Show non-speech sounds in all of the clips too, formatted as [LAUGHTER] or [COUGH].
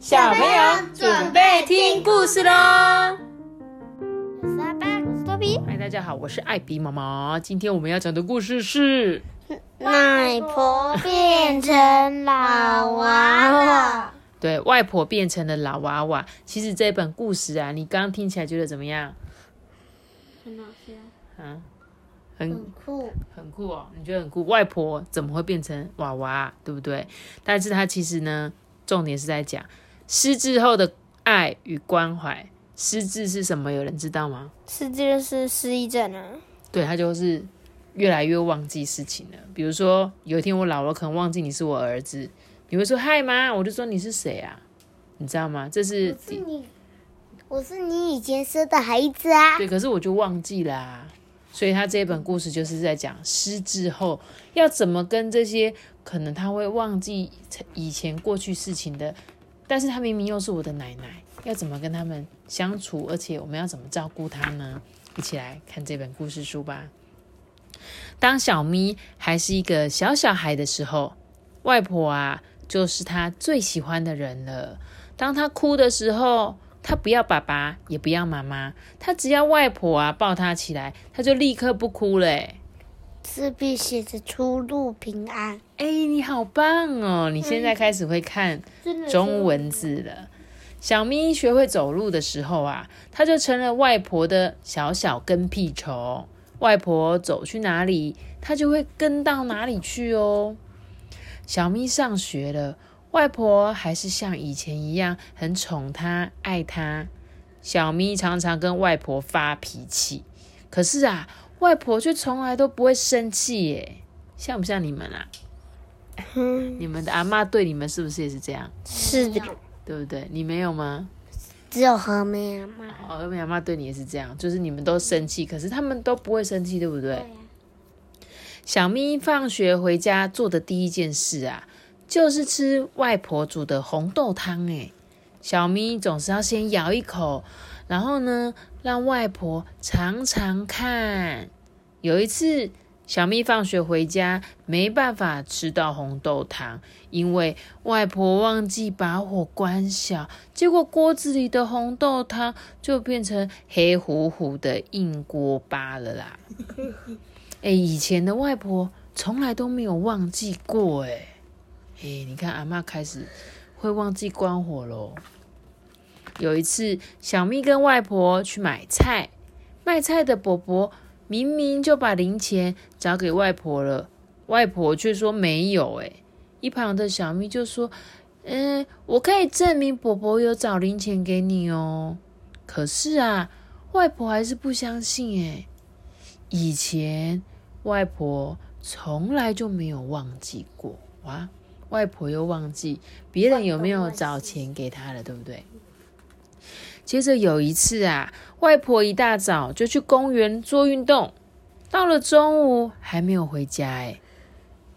小朋友准备听故事喽！我是阿爸，我是多比。嗨，大家好，我是艾比妈妈。今天我们要讲的故事是 [LAUGHS] 外婆变成老娃娃，对外婆变成了老娃娃。其实这本故事啊，你刚刚听起来觉得怎么样？很好笑，嗯，很很酷。很酷哦，你觉得很酷？外婆怎么会变成娃娃，对不对？但是它其实呢，重点是在讲失智后的爱与关怀。失智是什么？有人知道吗？失智就是失忆症啊。对，他就是越来越忘记事情了。比如说，有一天我老了，可能忘记你是我儿子，你会说嗨吗？我就说你是谁啊？你知道吗？这是是你，我是你以前生的孩子啊。对，可是我就忘记啦、所以他这一本故事就是在讲失智后要怎么跟这些可能他会忘记以前过去事情的，但是她明明又是我的奶奶，要怎么跟他们相处，而且我们要怎么照顾她呢？一起来看这本故事书吧。当小咪还是一个小小孩的时候，外婆啊就是她最喜欢的人了。当他哭的时候，他不要爸爸，也不要妈妈，他只要外婆啊抱他起来，他就立刻不哭了欸。字壁写着出入平安，哎，你好棒哦！你现在开始会看中文字了。小咪学会走路的时候啊，他就成了外婆的小小跟屁虫。外婆走去哪里，他就会跟到哪里去哦。小咪上学了，外婆还是像以前一样很宠他、爱他。小咪常常跟外婆发脾气，可是啊，外婆却从来都不会生气耶。像不像你们啊？嗯，你们的阿妈对你们是不是也是这样？是的，对不对？你没有吗？只有和妹妈。哦，二妹阿妈对你也是这样，就是你们都生气，可是他们都不会生气，对不对？小咪放学回家做的第一件事啊，就是吃外婆煮的红豆汤。哎，小咪总是要先咬一口，然后呢，让外婆尝尝看。有一次，小蜜放学回家没办法吃到红豆汤，因为外婆忘记把火关小，结果锅子里的红豆汤就变成黑乎乎的硬锅巴了啦。[LAUGHS] 哎，以前的外婆从来都没有忘记过哎。哎，你看阿妈开始会忘记关火喽。有一次，小咪跟外婆去买菜，卖菜的伯伯明明就把零钱找给外婆了，外婆却说没有。哎，一旁的小咪就说：“嗯，我可以证明伯伯有找零钱给你哦。”可是啊，外婆还是不相信。哎，以前外婆从来就没有忘记过哇，外婆又忘记别人有没有找钱给她了，对不对？接着有一次啊，外婆一大早就去公园做运动，到了中午还没有回家。哎，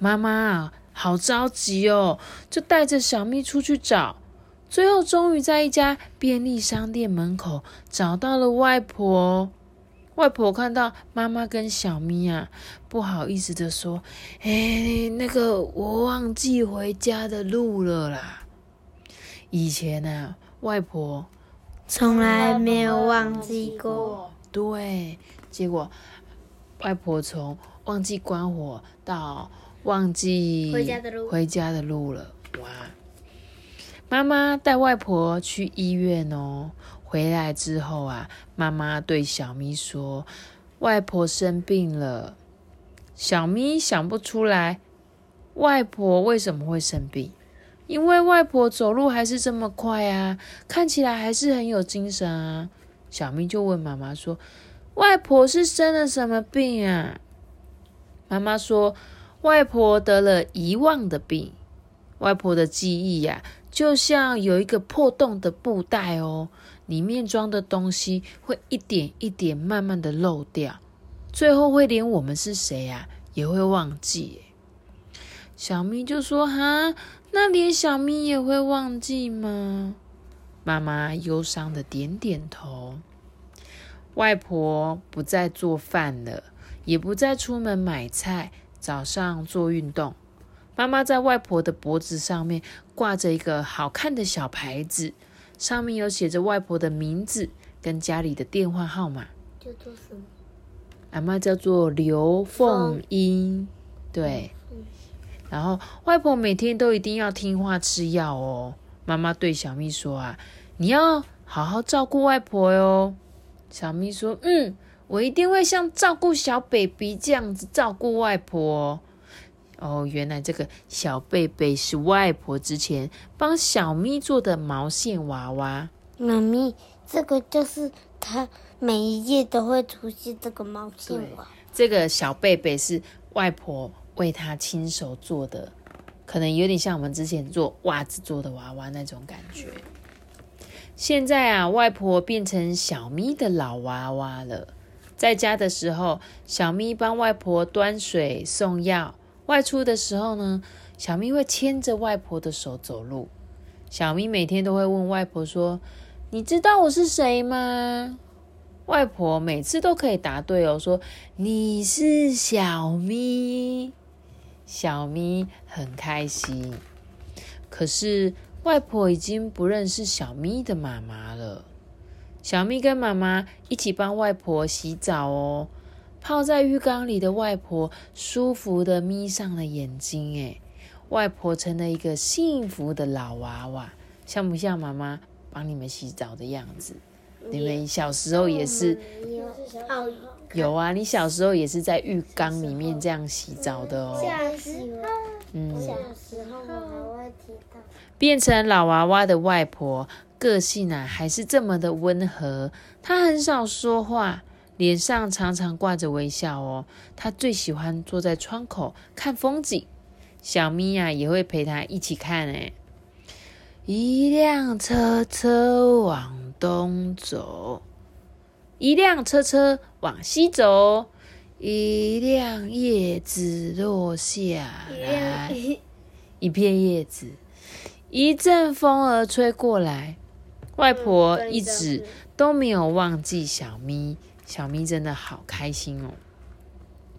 妈妈啊，好着急哦，就带着小咪出去找。最后终于在一家便利商店门口找到了外婆。外婆看到妈妈跟小咪啊，不好意思的说：“哎，那个我忘记回家的路了啦。”以前呢、外婆从来没有忘记过。对，结果外婆从忘记关火到忘记回家的路回家的路了。哇！妈妈带外婆去医院哦。回来之后啊，妈妈对小咪说：“外婆生病了。”小咪想不出来，外婆为什么会生病？因为外婆走路还是这么快啊，看起来还是很有精神啊。小咪就问妈妈说：“外婆是生了什么病啊？”妈妈说：“外婆得了遗忘的病。外婆的记忆呀、就像有一个破洞的布袋哦，里面装的东西会一点一点慢慢的漏掉，最后会连我们是谁呀、也会忘记。”小咪就说：“哈，那连小咪也会忘记吗？”妈妈忧伤的点点头。外婆不再做饭了，也不再出门买菜，早上做运动。妈妈在外婆的脖子上面挂着一个好看的小牌子，上面有写着外婆的名字跟家里的电话号码。叫做什么？阿妈叫做刘凤英，对。然后外婆每天都一定要听话吃药哦。妈妈对小咪说啊：“你要好好照顾外婆哟。”小咪说：“嗯，我一定会像照顾小 baby 这样子照顾外婆。”哦，原来这个小贝贝是外婆之前帮小咪做的毛线娃娃。妈咪，这个就是它每一页都会出现这个毛线娃。这个小贝贝是外婆为他亲手做的，可能有点像我们之前做袜子做的娃娃那种感觉。现在啊，外婆变成小咪的老娃娃了。在家的时候，小咪帮外婆端水送药。外出的时候呢，小咪会牵着外婆的手走路。小咪每天都会问外婆说：“你知道我是谁吗？”外婆每次都可以答对哦，说：“你是小咪。”小咪很开心。可是外婆已经不认识小咪的妈妈了。小咪跟妈妈一起帮外婆洗澡哦。泡在浴缸里的外婆舒服的眯上了眼睛，哎，外婆成了一个幸福的老娃娃，像不像妈妈帮你们洗澡的样子？你们小时候也是？有啊，你小时候也是在浴缸里面这样洗澡的哦。小时候，嗯，小时候还会提到。变成老娃娃的外婆，个性啊还是这么的温和，她很少说话。脸上常常挂着微笑哦，他最喜欢坐在窗口看风景。小咪呀也会陪他一起看哎。一辆车车往东走，一辆车车往西走，一辆叶子落下来，一片叶子，一阵风儿吹过来。外婆一直都没有忘记小咪。小咪真的好开心哦！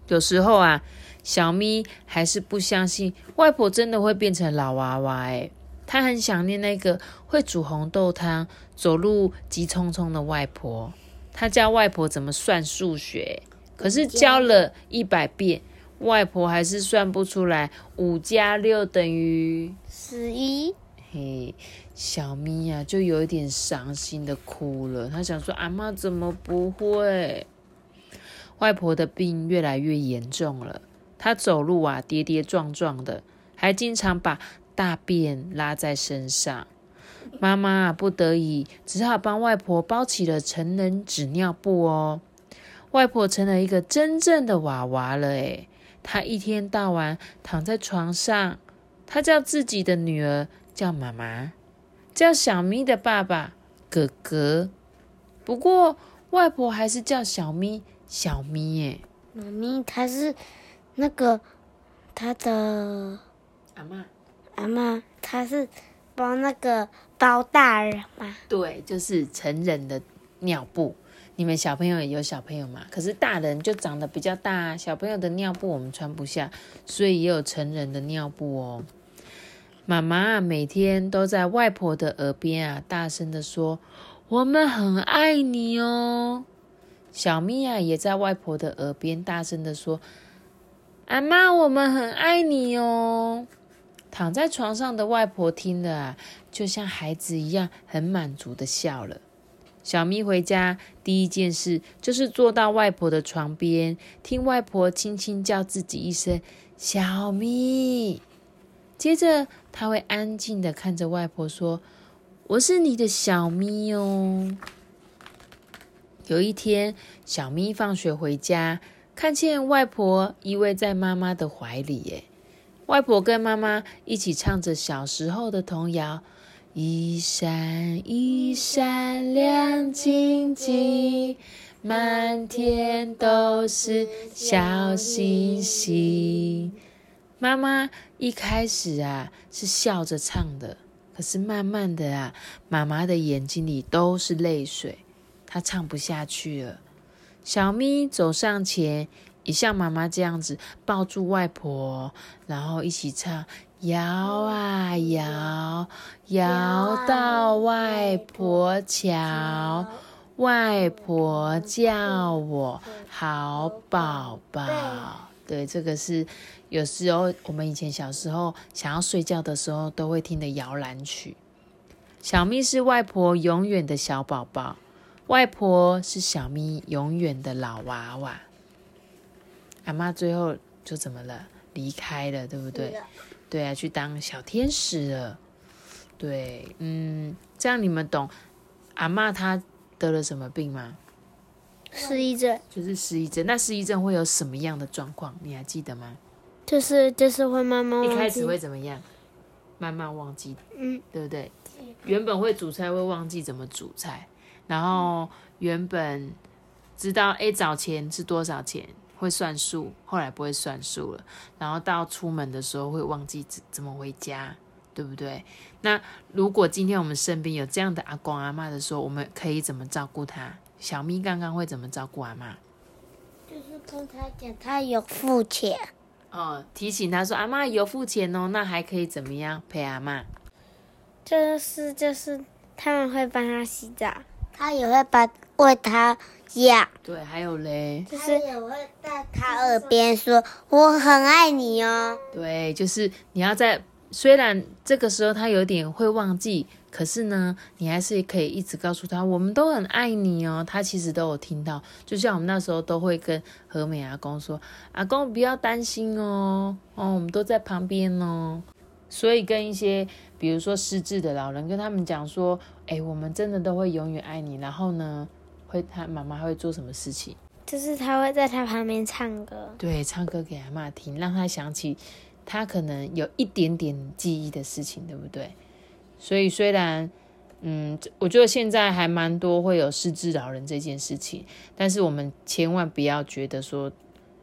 有时候啊，小咪还是不相信外婆真的会变成老娃娃哎，他很想念那个会煮红豆汤、走路急匆匆的外婆。他教外婆怎么算数学，可是教了一百遍，外婆还是算不出来五加六等于十一。嘿，小咪呀，就有一点伤心的哭了。他想说：“阿妈怎么不会？”外婆的病越来越严重了，她走路啊跌跌撞撞的，还经常把大便拉在身上。妈妈不得已，只好帮外婆包起了成人纸尿布哦。外婆成了一个真正的娃娃了，诶她一天到晚躺在床上，她叫自己的女儿。叫妈妈，叫小咪的爸爸哥哥。不过外婆还是叫小咪小咪耶。妈咪，她是那个她的阿妈，阿妈，她是包那个包大人吗？对，就是成人的尿布。你们小朋友也有小朋友嘛？可是大人就长得比较大，小朋友的尿布我们穿不下，所以也有成人的尿布哦。妈妈每天都在外婆的耳边啊，大声的说：“我们很爱你哦。”小咪啊，也在外婆的耳边大声的说：“阿妈，我们很爱你哦。”躺在床上的外婆听了啊，就像孩子一样，很满足的笑了。小咪回家第一件事就是坐到外婆的床边，听外婆轻轻叫自己一声“小咪”。接着，他会安静的看着外婆说：“我是你的小咪哦。”有一天，小咪放学回家，看见外婆依偎在妈妈的怀里。耶，外婆跟妈妈一起唱着小时候的童谣：“一闪一闪亮晶晶，满天都是小星星。”妈妈一开始啊是笑着唱的，可是慢慢的啊，妈妈的眼睛里都是泪水，她唱不下去了。小咪走上前，也像妈妈这样子抱住外婆，然后一起唱摇啊摇，摇到外婆桥，外婆叫我好宝宝。对，这个是有时候我们以前小时候想要睡觉的时候都会听的摇篮曲。小咪是外婆永远的小宝宝，外婆是小咪永远的老娃娃。阿妈最后就怎么了？离开了，对不对？对啊，去当小天使了。对，嗯，这样你们懂阿妈她得了什么病吗？失忆症，就是失忆症。那失忆症会有什么样的状况？你还记得吗？就是就是会慢慢一开始会怎么样？慢慢忘记，嗯，对不对？原本会煮菜会忘记怎么煮菜，然后原本知道哎找钱是多少钱。会算数，后来不会算数了。然后到出门的时候会忘记怎怎么回家，对不对？那如果今天我们身边有这样的阿公阿妈的时候，我们可以怎么照顾他？小咪刚刚会怎么照顾阿妈？就是跟他讲，他有付钱。哦，提醒他说阿妈有付钱哦。那还可以怎么样陪阿妈？就是就是他们会帮他洗澡，他也会把喂他。呀，对，还有嘞，就是也会在他耳边说“我很爱你哦”。对，就是你要在，虽然这个时候他有点会忘记，可是呢，你还是可以一直告诉他“我们都很爱你哦”。他其实都有听到，就像我们那时候都会跟和美阿公说：“阿公不要担心哦，哦，我们都在旁边哦。”所以跟一些比如说失智的老人跟他们讲说：“哎，我们真的都会永远爱你。”然后呢？会，他妈妈会做什么事情？就是他会在他旁边唱歌，对，唱歌给阿妈听，让他想起他可能有一点点记忆的事情，对不对？所以虽然，嗯，我觉得现在还蛮多会有失智老人这件事情，但是我们千万不要觉得说，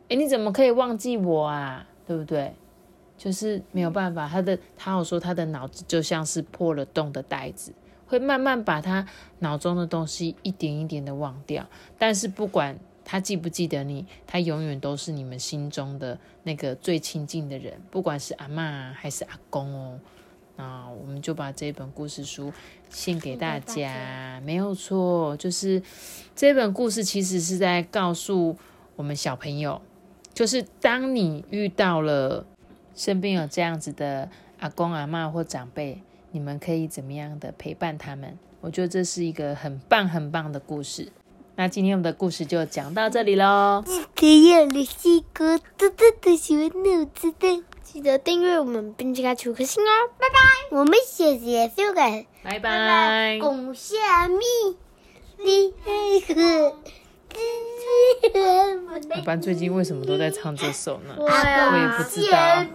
哎，你怎么可以忘记我啊？对不对？就是没有办法，他的他有说他的脑子就像是破了洞的袋子。会慢慢把他脑中的东西一点一点的忘掉，但是不管他记不记得你，他永远都是你们心中的那个最亲近的人，不管是阿妈还是阿公哦。那我们就把这本故事书献给大家，没有错，就是这本故事其实是在告诉我们小朋友，就是当你遇到了身边有这样子的阿公阿妈或长辈。你们可以怎么样的陪伴他们？我觉得这是一个很棒很棒的故事。那今天我们的故事就讲到这里喽。记得要留下个嘟嘟的小脑子的，记得订阅我们并且开五颗星哦。拜拜，我们谢谢修改。拜拜。贡献蜜，你个。一般最近为什么都在唱这首呢？[LAUGHS] 我也不知道。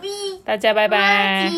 大家拜拜。